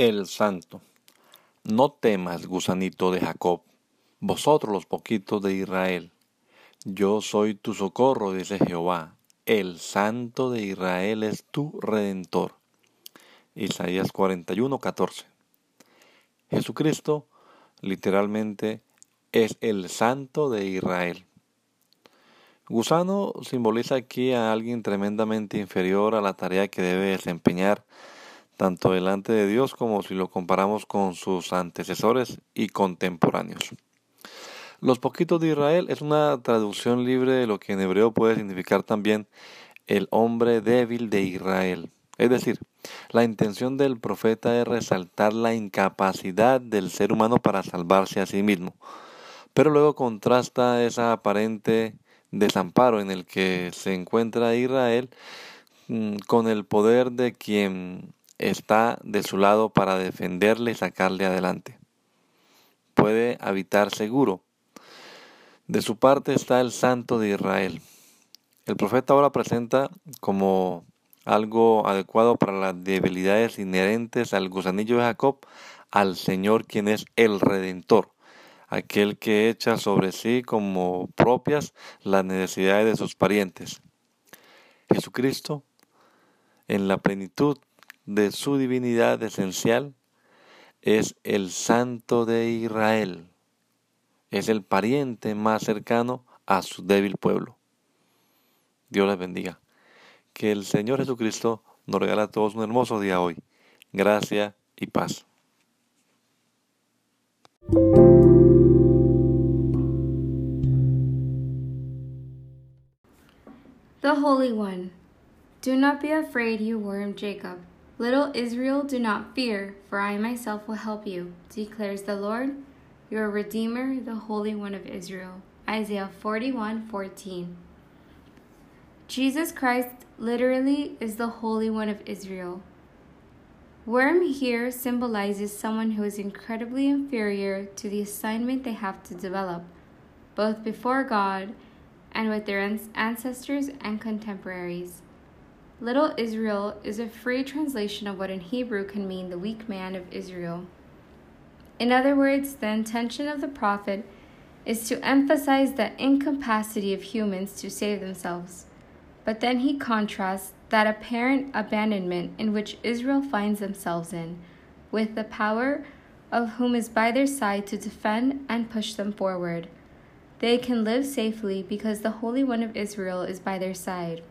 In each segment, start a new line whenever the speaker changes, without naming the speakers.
El Santo. No temas, gusanito de Jacob, vosotros los poquitos de Israel. Yo soy tu socorro, dice Jehová. El Santo de Israel es tu redentor. Isaías 41, 14. Jesucristo literalmente es el Santo de Israel. Gusano simboliza aquí a alguien tremendamente inferior a la tarea que debe desempeñar tanto delante de Dios como si lo comparamos con sus antecesores y contemporáneos. Los poquitos de Israel es una traducción libre de lo que en hebreo puede significar también el hombre débil de Israel. Es decir, la intención del profeta es resaltar la incapacidad del ser humano para salvarse a sí mismo, pero luego contrasta esa aparente desamparo en el que se encuentra Israel mm, con el poder de quien está de su lado para defenderle y sacarle adelante. Puede habitar seguro. De su parte está el Santo de Israel. El profeta ahora presenta como algo adecuado para las debilidades inherentes al gusanillo de Jacob al Señor quien es el Redentor, aquel que echa sobre sí como propias las necesidades de sus parientes. Jesucristo, en la plenitud de su divinidad esencial es el Santo de Israel. Es el pariente más cercano a su débil pueblo. Dios les bendiga. Que el Señor Jesucristo nos regala a todos un hermoso día hoy. Gracia y paz.
The Holy One. Do not be afraid, you worm Jacob. Little Israel, do not fear, for I myself will help you, declares the Lord, your Redeemer, the Holy One of Israel. Isaiah 41 14. Jesus Christ literally is the Holy One of Israel. Worm here symbolizes someone who is incredibly inferior to the assignment they have to develop, both before God and with their ancestors and contemporaries. Little Israel is a free translation of what in Hebrew can mean the weak man of Israel. In other words, the intention of the prophet is to emphasize the incapacity of humans to save themselves. But then he contrasts that apparent abandonment in which Israel finds themselves in with the power of whom is by their side to defend and push them forward. They can live safely because the Holy One of Israel is by their side.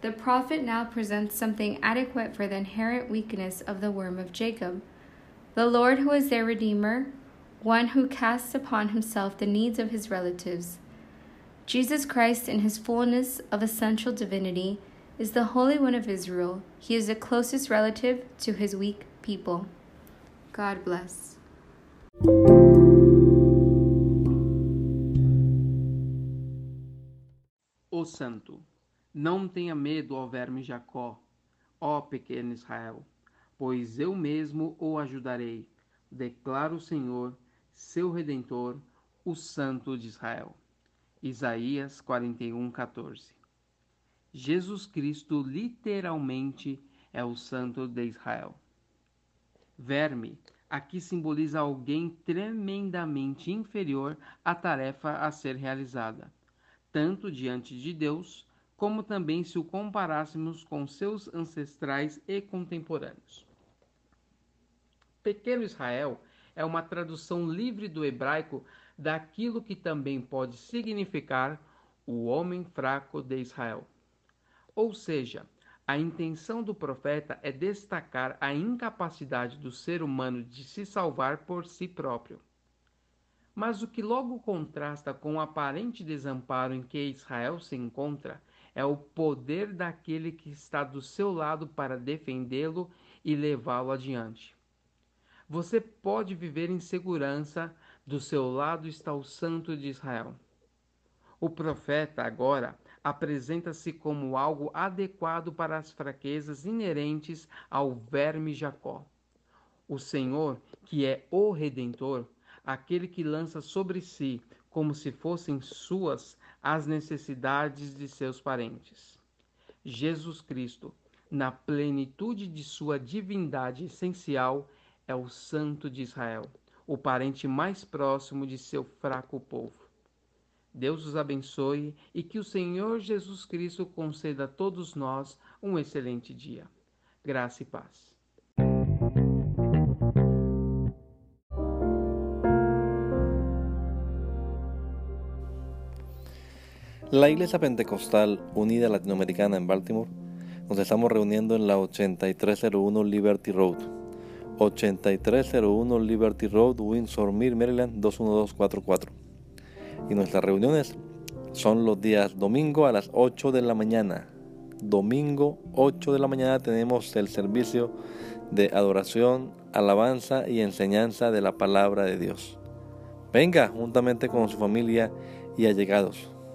The prophet now presents something adequate for the inherent weakness of the worm of Jacob. The Lord, who is their Redeemer, one who casts upon himself the needs of his relatives. Jesus Christ, in his fullness of essential divinity, is the Holy One of Israel. He is the closest relative to his weak people. God bless.
O Santo. Não tenha medo, ó verme Jacó, ó pequeno Israel, pois eu mesmo o ajudarei, declara o Senhor, seu redentor, o Santo de Israel. Isaías 41, 14. Jesus Cristo literalmente é o Santo de Israel. Verme aqui simboliza alguém tremendamente inferior à tarefa a ser realizada, tanto diante de Deus como também se o comparássemos com seus ancestrais e contemporâneos. Pequeno Israel é uma tradução livre do hebraico daquilo que também pode significar o homem fraco de Israel. Ou seja, a intenção do profeta é destacar a incapacidade do ser humano de se salvar por si próprio. Mas o que logo contrasta com o aparente desamparo em que Israel se encontra é o poder daquele que está do seu lado para defendê-lo e levá-lo adiante. Você pode viver em segurança, do seu lado está o Santo de Israel. O profeta agora apresenta-se como algo adequado para as fraquezas inerentes ao verme Jacó. O Senhor, que é o Redentor, aquele que lança sobre si, como se fossem suas, as necessidades de seus parentes. Jesus Cristo, na plenitude de sua divindade essencial, é o Santo de Israel, o parente mais próximo de seu fraco povo. Deus os abençoe e que o Senhor Jesus Cristo conceda a todos nós um excelente dia. Graça e paz.
La Iglesia Pentecostal Unida Latinoamericana en Baltimore nos estamos reuniendo en la 8301 Liberty Road. 8301 Liberty Road, Windsor Mill, Maryland 21244 y nuestras reuniones son los días domingo a las 8 de la mañana. Domingo 8 de la mañana tenemos el servicio de adoración, alabanza y enseñanza de la palabra de Dios. Venga juntamente con su familia y allegados.